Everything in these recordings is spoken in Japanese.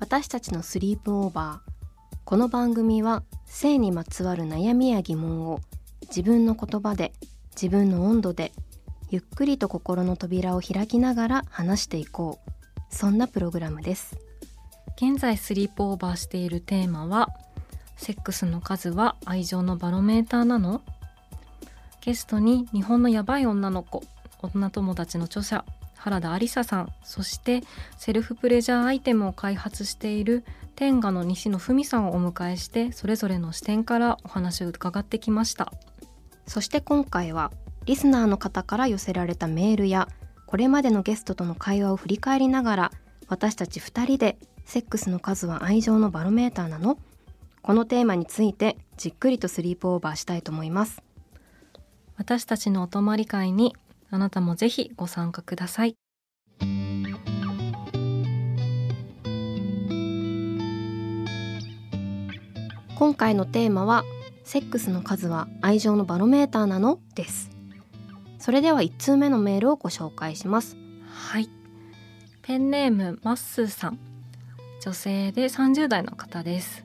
私たちのスリープオーバー。この番組は性にまつわる悩みや疑問を自分の言葉で自分の温度でゆっくりと心の扉を開きながら話していこう。そんなプログラムです。現在スリープオーバーしているテーマはセックスの数は愛情のバロメーターなの？ゲストに日本のヤバい女の子女友達の著者原田ありささんそしてセルフプレジャーアイテムを開発している天下の西野文さんをお迎えしてそれぞれの視点からお話を伺ってきました。そして今回はリスナーの方から寄せられたメールやこれまでのゲストとの会話を振り返りながら私たち2人でセックスの数は愛情のバロメーターなの？このテーマについてじっくりとスリープオーバーしたいと思います。私たちのお泊まり会にあなたもぜひご参加ください。今回のテーマはセックスの数は愛情のバロメーターなの？です。それでは1通目のメールをご紹介します。はい。ペンネームまっすーさん。女性で30代の方です。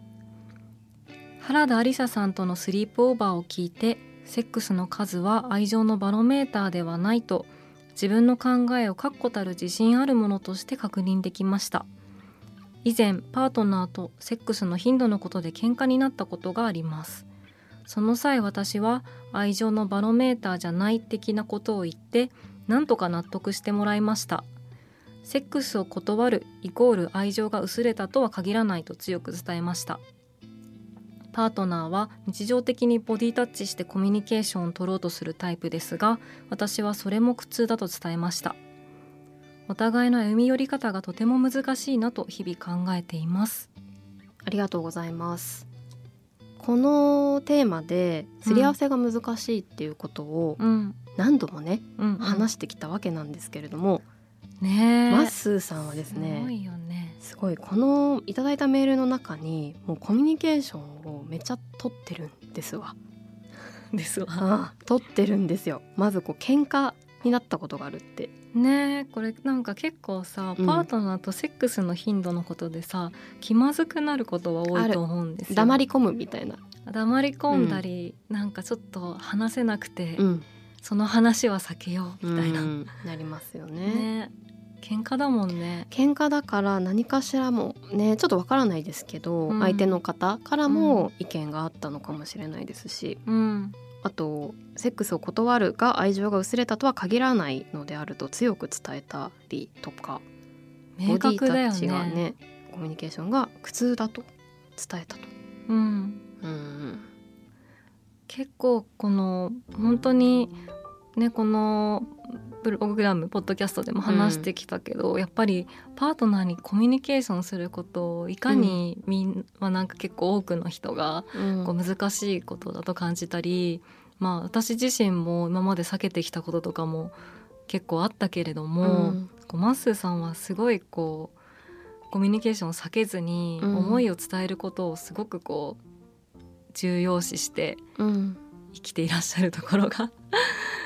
原田ありささんとのスリープオーバーを聞いてセックスの数は愛情のバロメーターではないと自分の考えを確固たる自信あるものとして確認できました。以前パートナーとセックスの頻度のことで喧嘩になったことがあります。その際私は愛情のバロメーターじゃない的なことを言ってなんとか納得してもらいました。セックスを断るイコール愛情が薄れたとは限らないと強く伝えました。パートナーは日常的にボディタッチしてコミュニケーションを取ろうとするタイプですが私はそれも苦痛だと伝えました。お互いの歩み寄り方がとても難しいなと日々考えています。ありがとうございます。このテーマですり合わせが難しいっていうことをうん、何度もね、話してきたわけなんですけれども、ねえまっすーさんはですすごねいよねすごいこのいただいたメールの中にもうコミュニケーションをめっちゃ取ってるんですわ。ですわ取ってるんですよ。まずこう喧嘩になったことがあるって。ねえこれなんか結構さ、うんパートナーとセックスの頻度のことでさ気まずくなることは多いと思うんですよ黙り込むみたいな。黙り込んだり、なんかちょっと話せなくて、うん、その話は避けようみたいな、うん。なりますよね。ね。喧嘩だもんね。喧嘩だから何かしらもねちょっとわからないですけど、うん。相手の方からも意見があったのかもしれないですし、うん。あとセックスを断るが愛情が薄れたとは限らないのであると強く伝えたりとか明確だよボディタッチがねねコミュニケーションが苦痛だと伝えたと。うんうん。結構この本当にねこのプログラムポッドキャストでも話してきたけど、やっぱりパートナーにコミュニケーションすることをいかにみんな、なんか結構多くの人がうん。こう難しいことだと感じたり、まあ私自身も今まで避けてきたこととかも結構あったけれども、うん。こうマッスーさんはすごいこうコミュニケーションを避けずにうん。思いを伝えることをすごくこう重要視してうん。生きていらっしゃるところが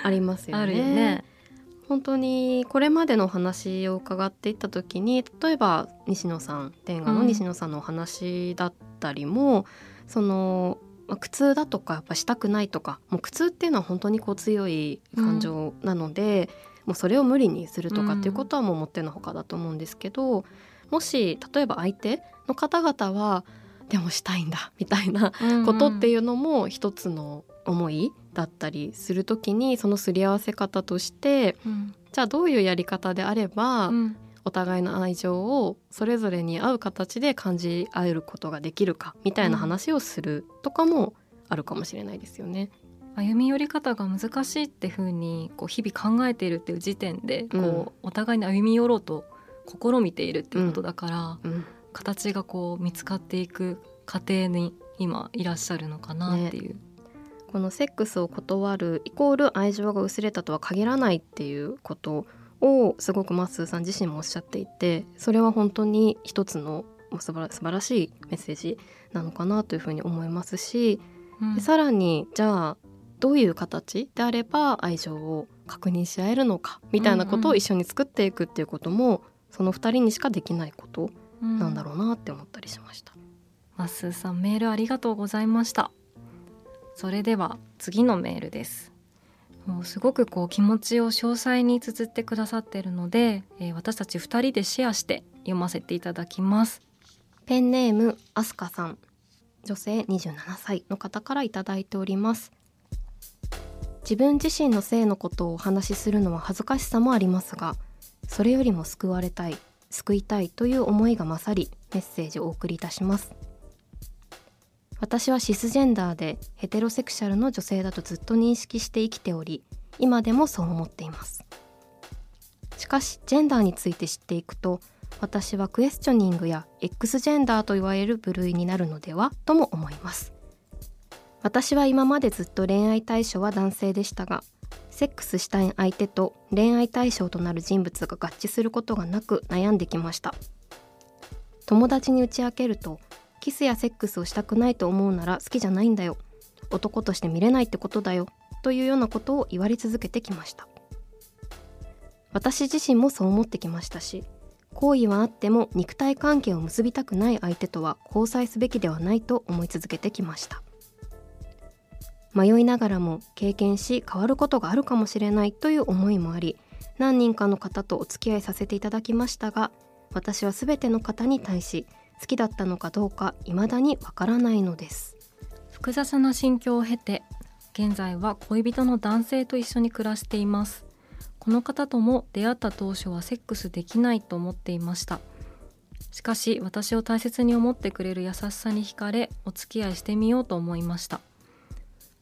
ありますよね。あるよね。本当にこれまでのお話を伺っていった時に例えば西野さん天下の西野さんのお話だったりも、そのまあ苦痛だとかやっぱしたくないとかもう苦痛っていうのは本当にこう強い感情なので、もうそれを無理にするとかっていうことはもうもってのほかだと思うんですけど、もし例えば相手の方々はでもしたいんだみたいなことっていうのも一つの思いだったりする時にそのすり合わせ方として、うん、じゃあどういうやり方であれば、うん、お互いの愛情をそれぞれに合う形で感じ合えることができるかみたいな話をするとかもあるかもしれないですよね。歩み寄り方が難しいっていうふうにこう日々考えているっていう時点でこう、お互いに歩み寄ろうと試みているっていうことだから、うん、形がこう見つかっていく過程に今いらっしゃるのかなっていう。ねこのセックスを断るイコール愛情が薄れたとは限らないっていうことをすごくマッスーさん自身もおっしゃっていてそれは本当に一つの素晴らしいメッセージなのかなというふうに思いますし、うん、さらにじゃあどういう形であれば愛情を確認し合えるのかみたいなことを一緒に作っていくっていうことも、うん。うん、その2人にしかできないことなんだろうなって思ったりしました。マッスーさんメールありがとうございましたそれでは次のメールです。もうすごくこう気持ちを詳細に綴ってくださっているので、えー、私たち2人でシェアして読ませていただきます。ペンネームアスカさん。女性27歳の方からいただいております。自分自身の性のことをお話しするのは恥ずかしさもありますがそれよりも救われたい救いたいという思いが勝りメッセージをお送りいたします。私はシスジェンダーでヘテロセクシャルの女性だとずっと認識して生きており今でもそう思っています。しかしジェンダーについて知っていくと私はクエスチョニングや X ジェンダーと言われる部類になるのではとも思います。私は今までずっと恋愛対象は男性でしたがセックスしたい相手と恋愛対象となる人物が合致することがなく悩んできました。友達に打ち明けるとキスやセックスをしたくないと思うなら好きじゃないんだよ。男として見れないってことだよ。というようなことを言われ続けてきました。私自身もそう思ってきましたし好意はあっても肉体関係を結びたくない相手とは交際すべきではないと思い続けてきました。迷いながらも経験し変わることがあるかもしれないという思いもあり何人かの方とお付き合いさせていただきましたが私は全ての方に対し好きだったのかどうか未だにわからないのです。複雑な心境を経て現在は恋人の男性と一緒に暮らしています。この方とも出会った当初はセックスできないと思っていました。しかし私を大切に思ってくれる優しさに惹かれお付き合いしてみようと思いました。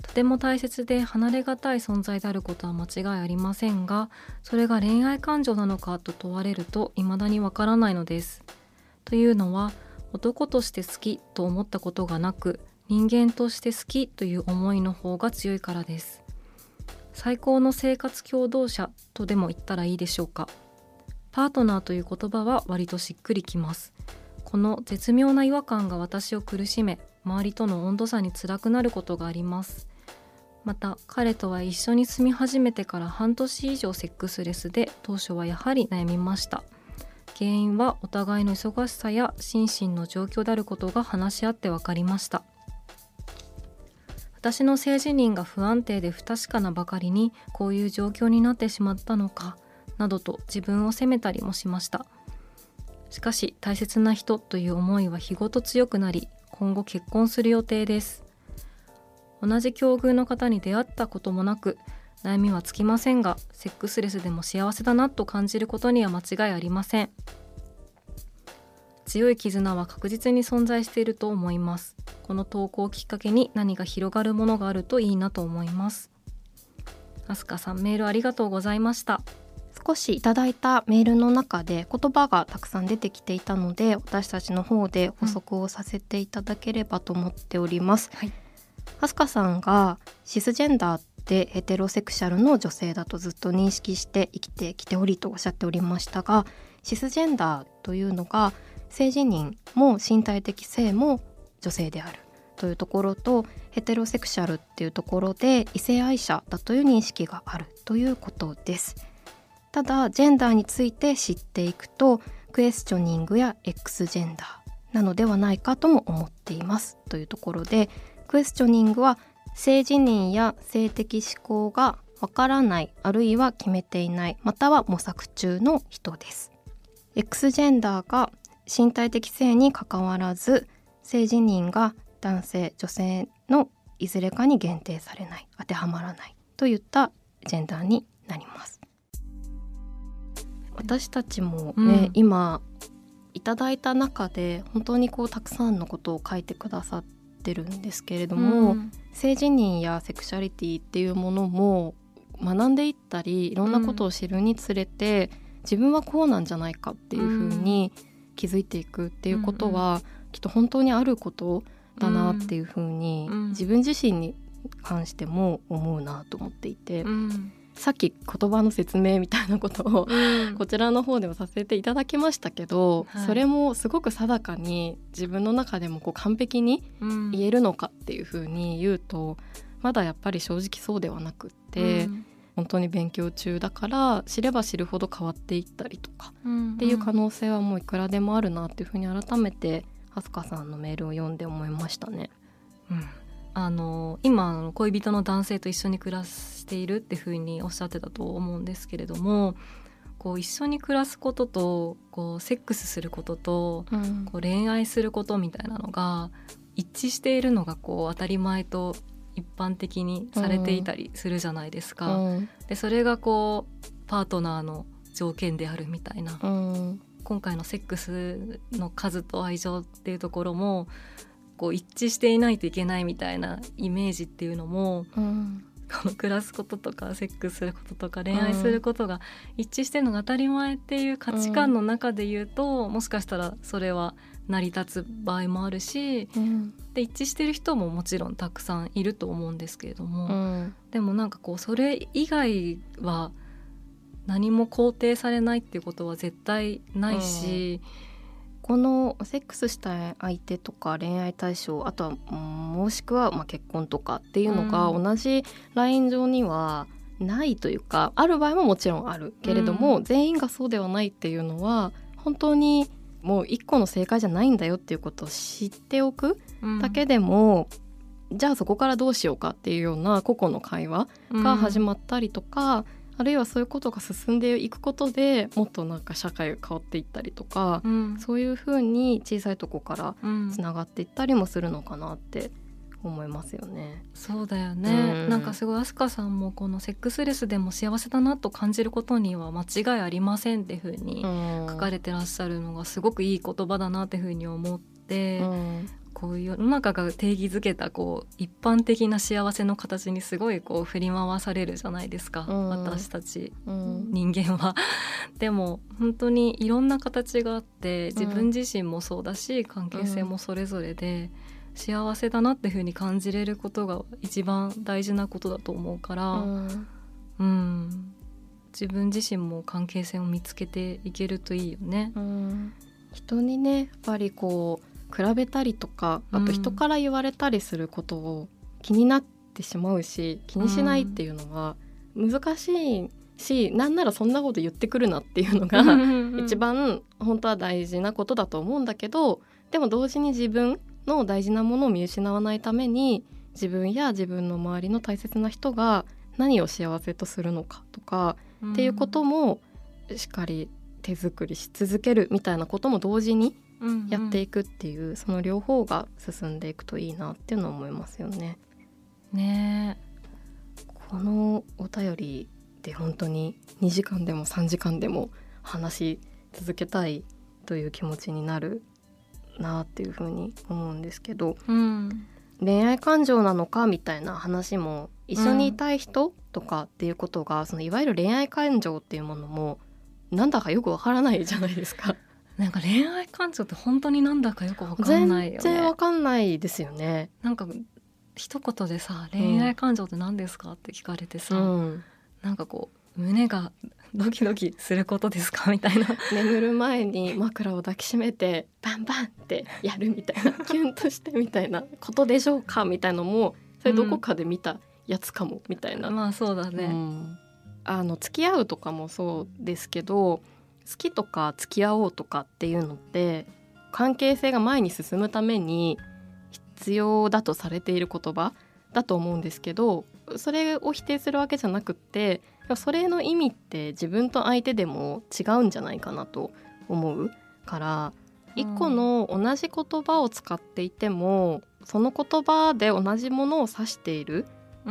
とても大切で離れがたい存在であることは間違いありませんがそれが恋愛感情なのかと問われると未だにわからないのです。というのは男として好きと思ったことがなく人間として好きという思いの方が強いからです。最高の生活共同者とでも言ったらいいでしょうか。パートナーという言葉は割としっくりきます。この絶妙な違和感が私を苦しめ周りとの温度差に辛くなることがあります。また彼とは一緒に住み始めてから半年以上セックスレスで当初はやはり悩みました。原因はお互いの忙しさや心身の状況であることが話し合って分かりました。私の性自認が不安定で不確かなばかりにこういう状況になってしまったのかなどと自分を責めたりもしました。しかし大切な人という思いは日ごと強くなり今後結婚する予定です。同じ境遇の方に出会ったこともなく悩みはつきませんがセックスレスでも幸せだなと感じることには間違いありません。強い絆は確実に存在していると思います。この投稿をきっかけに何か広がるものがあるといいなと思います。アスカさんメールありがとうございました。少しいただいたメールの中で言葉がたくさん出てきていたので私たちの方で補足をさせていただければと思っております、うん、はい、アスカさんがシスジェンダーでヘテロセクシャルの女性だとずっと認識して生きてきておりとおっしゃっておりましたがシスジェンダーというのが性自認も身体的性も女性であるというところとヘテロセクシャルっていうところで異性愛者だという認識があるということです。ただジェンダーについて知っていくとクエスチョニングや X ジェンダーなのではないかとも思っていますというところでクエスチョニングは性自認や性的指向がわからないあるいは決めていないまたは模索中の人です。X ジェンダーが身体的性にかかわらず性自認が男性女性のいずれかに限定されない当てはまらないといったジェンダーになります。私たちもね、うん、今いただいた中で本当にこうたくさんのことを書いてくださってるんですけれども、うん、性自認やセクシャリティっていうものも学んでいったりいろんなことを知るにつれて、うん、自分はこうなんじゃないかっていうふうに気づいていくっていうことは、きっと本当にあることだなっていうふうに、自分自身に関しても思うなと思っていて、うん、さっき言葉の説明みたいなことを、うん、こちらの方でもさせていただきましたけど、はい、それもすごく定かに自分の中でもこう完璧に言えるのかっていうふうに言うと、まだやっぱり正直そうではなくって、うん、本当に勉強中だから知れば知るほど変わっていったりとか、っていう可能性はもういくらでもあるなっていうふうに改めて飛鳥さんのメールを読んで思いましたね。うんあの今恋人の男性と一緒に暮らしているっていうふうにおっしゃってたと思うんですけれどもこう一緒に暮らすこととこうセックスすることと、うん、こう恋愛することみたいなのが一致しているのがこう当たり前と一般的にされていたりするじゃないですか。うん、でそれがこうパートナーの条件であるみたいな、うん、今回のセックスの数と愛情っていうところもこう一致していないといけないみたいなイメージっていうのも、うん、この暮らすこととかセックスすることとか恋愛することが一致してるのが当たり前っていう価値観の中で言うと、もしかしたらそれは成り立つ場合もあるし、うん、で一致してる人ももちろんたくさんいると思うんですけれども、うん、でもなんかこうそれ以外は何も肯定されないっていうことは絶対ないし、うん、このセックスした相手とか恋愛対象あとはもしくはま結婚とかっていうのが同じライン上にはないというか、ある場合ももちろんあるけれども、うん、全員がそうではないっていうのは本当にもう一個の正解じゃないんだよっていうことを知っておくだけでも、うん、じゃあそこからどうしようかっていうような個々の会話が始まったりとか、あるいはそういうことが進んでいくことでもっとなんか社会が変わっていったりとか、うん、そういうふうに小さいとこからつながっていったりもするのかなって思いますよね。そうだよね、うん、なんかすごい飛鳥さんもこのセックスレスでも幸せだなと感じることには間違いありませんっていうふうに書かれてらっしゃるのがすごくいい言葉だなっていうふうに思って、うん、こういう世の中が定義づけたこう一般的な幸せの形にすごいこう振り回されるじゃないですか、うん、私たち、うん、人間は。でも本当にいろんな形があって自分自身もそうだし、関係性もそれぞれで。幸せだなっていうふうに感じれることが一番大事なことだと思うから、うん、自分自身も関係性を見つけていけるといいよね。人にねやっぱりこう比べたりとかあと人から言われたりすることを気になってしまうし気にしないっていうのは難しいし、うん、なんならそんなこと言ってくるなっていうのが一番本当は大事なことだと思うんだけどでも同時に自分の大事なものを見失わないために自分や自分の周りの大切な人が何を幸せとするのかとか、うん、っていうこともしっかり手作りし続けるみたいなことも同時にやっていくっていう、うんうん、その両方が進んでいくといいなっていうのは思いますよね。ねこのお便りで本当に2時間でも3時間でも話し続けたいという気持ちになるなっていうふうに思うんですけど、うん、恋愛感情なのかみたいな話も一緒にいたい人とかっていうことが、うん、そのいわゆる恋愛感情っていうものもなんだかよくわからないじゃないですか。なんか恋愛感情って本当になんだかよくわかんないよね。全然わかんないですよね。なんか一言でさ恋愛感情って何ですかって聞かれてさ、うん、なんかこう胸がドキドキすることですかみたいな。眠る前に枕を抱きしめてバンバンってやるみたいな。キュンとしてみたいなことでしょうかみたいのもそれどこかで見たやつかも、みたいな、まあそうだね、うん、あの付き合うとかもそうですけど好きとか付き合おうとかっていうのって関係性が前に進むために必要だとされている言葉だと思うんですけどそれを否定するわけじゃなくってそれの意味って自分と相手でも違うんじゃないかなと思うから一個の同じ言葉を使っていてもその言葉で同じものを指している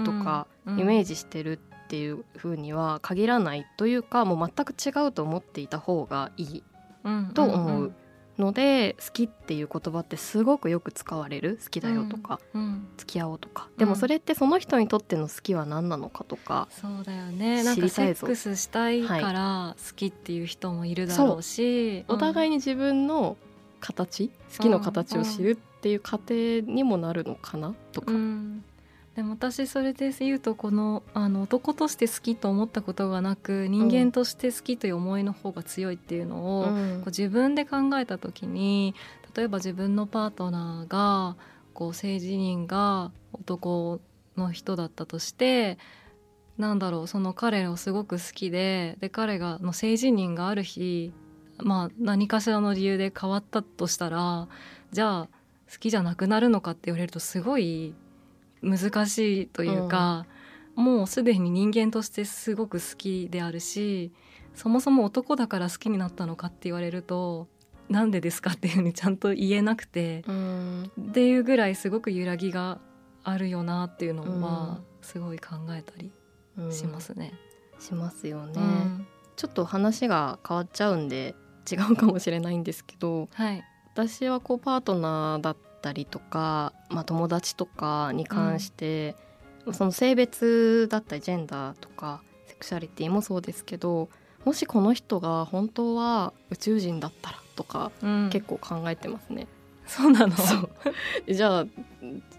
とか、イメージしてるっていう風には限らないというかもう全く違うと思っていた方がいいと思うので、好きっていう言葉ってすごくよく使われる？好きだよとか、付き合おうとか。でもそれってその人にとっての好きは何なのかとか、そうだよね。なんかセックスしたいから好きっていう人もいるだろうし、お互いに自分の形好きの形を知るっていう過程にもなるのかなとか。うんでも私それで言うとこのあの男として好きと思ったことがなく人間として好きという思いの方が強いっていうのを、うん、こう自分で考えた時に例えば自分のパートナーがこう性自認が男の人だったとしてなんだろうその彼をすごく好きでで彼がの性自認がある日まあ何かしらの理由で変わったとしたらじゃあ好きじゃなくなるのかって言われるとすごい難しいというか、うん、もうすでに人間としてすごく好きであるしそもそも男だから好きになったのかって言われるとなんでですかっていうふうにちゃんと言えなくて、うん、っていうぐらいすごく揺らぎがあるよなっていうのはすごい考えたりしますね。うん、しますよね、ちょっと話が変わっちゃうんで違うかもしれないんですけど、はい、私はこうパートナーだっったりとか、まあ、友達とかに関して、うん、その性別だったりジェンダーとかセクシャリティもそうですけどもしこの人が本当は宇宙人だったらとか、うん、結構考えてますね。そうなの？じゃあ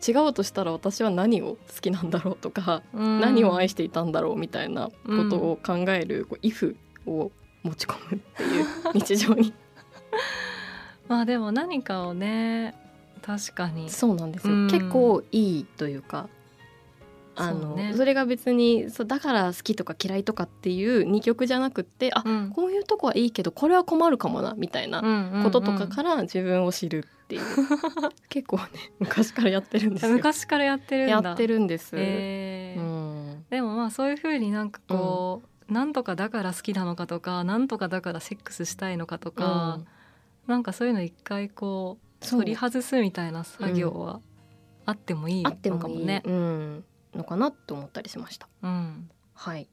違うとしたら私は何を好きなんだろうとか、うん、何を愛していたんだろうみたいなことを考える「こう if」を持ち込むっていう日常に。まあでも何かをね確かに。そうなんですよ、うん、結構いいというかあのそ、ね,、れが別にそうだから好きとか嫌いとかっていう二極じゃなくってあ、うん、こういうとこはいいけどこれは困るかもなみたいなこととかから自分を知るっていう, 結構ね昔からやってるんですよ。昔からやってるんやってるんです、えー、うん、でもまあそういうふうになんかこう、うん、なんとかだから好きなのかとかなんとかだからセックスしたいのかとか、うん、なんかそういうの一回こう取り外すみたいな作業はあってもいいのかもね。うん、のかなって思ったりしました。うん、はい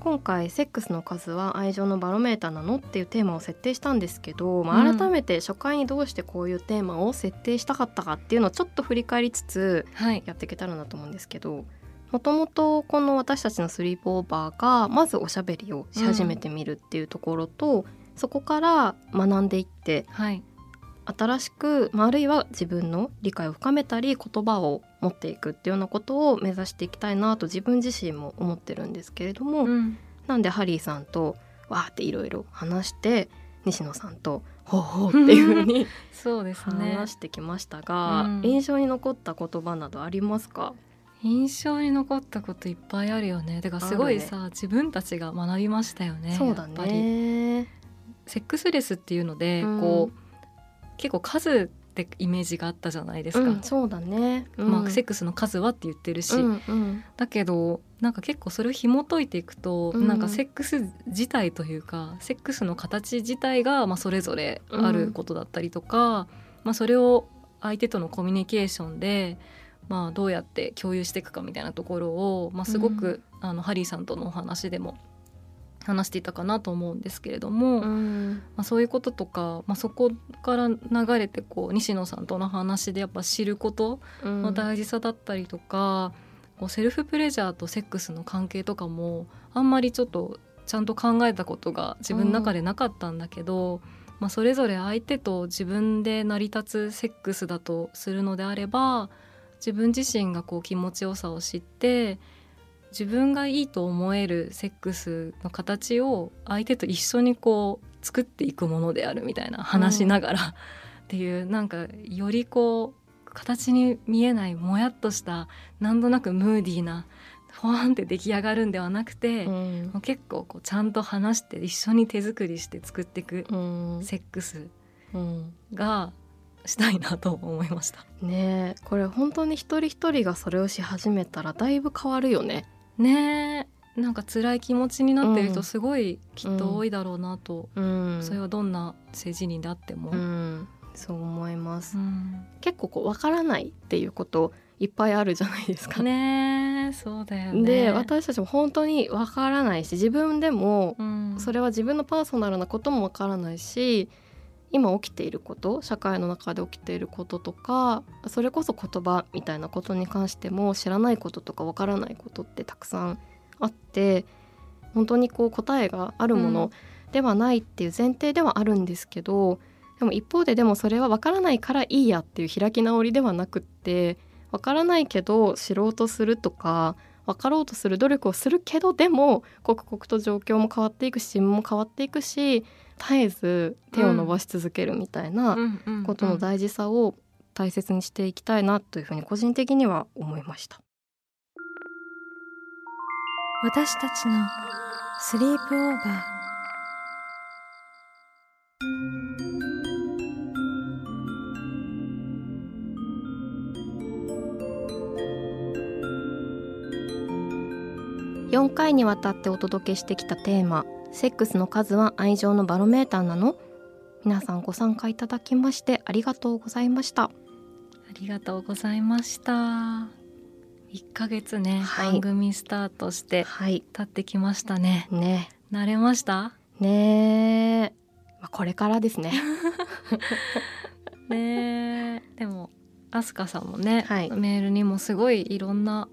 今回「セックスの数は愛情のバロメーターなの?」っていうテーマを設定したんですけど、まあ、改めて初回にどうしてこういうテーマを設定したかったかっていうのをちょっと振り返りつつやっていけたらなと思うんですけど、はいもともとこの私たちのスリープオーバーがまずおしゃべりをし始めてみるっていうところと、うん、そこから学んでいって、はい、新しく、まあ、あるいは自分の理解を深めたり言葉を持っていくっていうようなことを目指していきたいなと自分自身も思ってるんですけれども、うん、なんでハリーさんとわーっていろいろ話して西野さんとほうほうっていうふうに そうですね。話してきましたが、うん、印象に残った言葉などありますか？印象に残ったこといっぱいあるよね。だからすごいさ、ね、自分たちが学びましたよねそうだね。セックスレスっていうので、うん、こう結構数ってイメージがあったじゃないですか、うん、そうだね、うん、まあセックスの数はって言ってるし、うんうん、だけどなんか結構それを紐解いていくと、うん、なんかセックス自体というかセックスの形自体がまあそれぞれあることだったりとか、まあそれを相手とのコミュニケーションでまあ、どうやって共有していくかみたいなところを、まあ、すごく、うん、あのハリーさんとのお話でも話していたかなと思うんですけれども、うん、まあ、そういうこととか、まあ、そこから流れてこう西野さんとの話でやっぱ知ることの大事さだったりとか、うん、こうセルフプレジャーとセックスの関係とかもあんまりちょっとちゃんと考えたことが自分の中でなかったんだけど、うん、まあ、それぞれ相手と自分で成り立つセックスだとするのであれば自分自身がこう気持ちよさを知って自分がいいと思えるセックスの形を相手と一緒にこう作っていくものであるみたいな話しながら、うん、っていうなんかよりこう形に見えないもやっとしたなんとなくムーディーなフワンって出来上がるんではなくて、うん、もう結構こうちゃんと話して一緒に手作りして作っていくセックスがしたいなと思いました。ねこれ本当に一人一人がそれをし始めたらだいぶ変わるよね。ねなんか辛い気持ちになってるうん。人すごいきっと多いだろうなと、うん。それはどんな性自認であっても、うん。そう思います、うん。結構こうわからないっていうこといっぱいあるじゃないですか。ねえそうだよね。で私たちも本当にわからないし自分でもうん。それは自分のパーソナルなこともわからないし今起きていること社会の中で起きていることとかそれこそ言葉みたいなことに関しても知らないこととかわからないことってたくさんあって本当にこう答えがあるものではないっていう前提ではあるんですけど、でも一方ででもそれはわからないからいいやっていう開き直りではなくってわからないけど知ろうとするとか分かろうとする努力をするけどでも刻々と状況も変わっていくし自分も変わっていくし絶えず手を伸ばし続けるみたいなことの大事さを大切にしていきたいなというふうに個人的には思いました。私たちのスリープオーバー。4回にわたってお届けしてきたテーマ「セックスの数は愛情のバロメーターなの?」皆さんご参加いただきましてありがとうございました。ありがとうございました。1ヶ月ね、はい。番組スタートしてはい。経ってきましたね。ね。慣れました？ね。え、まあ、これからですね。ね。えでもアスカさんもね、はい。メールにもすごいいろんな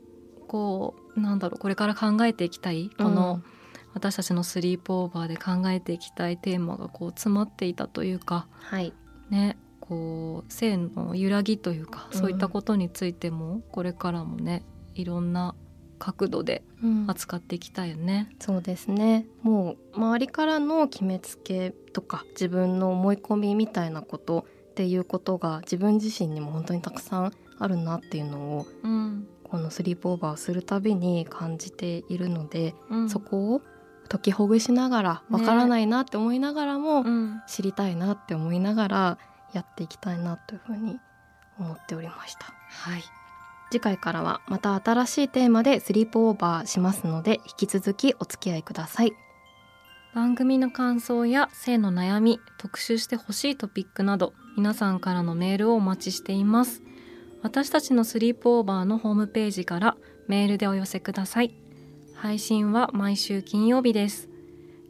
こうなんだろうこれから考えていきたい？この、私たちのスリープオーバーで考えていきたいテーマがこう詰まっていたというかはい。ねこう性の揺らぎというか、うん。そういったことについてもこれからもねいろんな角度でうん。扱っていきたいよね。そうですね。もう周りからの決めつけとか自分の思い込みみたいなことっていうことが自分自身にも本当にたくさんあるなっていうのをうん。このスリープオーバーをするたびに感じているので、うん。そこを解きほぐしながらね。わからないなって思いながらも、うん。知りたいなって思いながらやっていきたいなというふうに思っておりました。はい。次回からはまた新しいテーマでスリープオーバーしますので引き続きお付き合いください。番組の感想や性の悩み特集してほしいトピックなど皆さんからのメールをお待ちしています。私たちのスリープオーバーのホームページからメールでお寄せください配信は毎週金曜日です。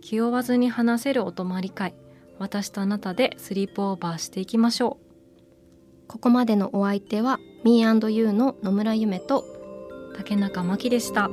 気負わずに話せるお泊まり会。私とあなたでスリープオーバーしていきましょここまでのお相手は Me&You の野村ゆめとう竹中真希でした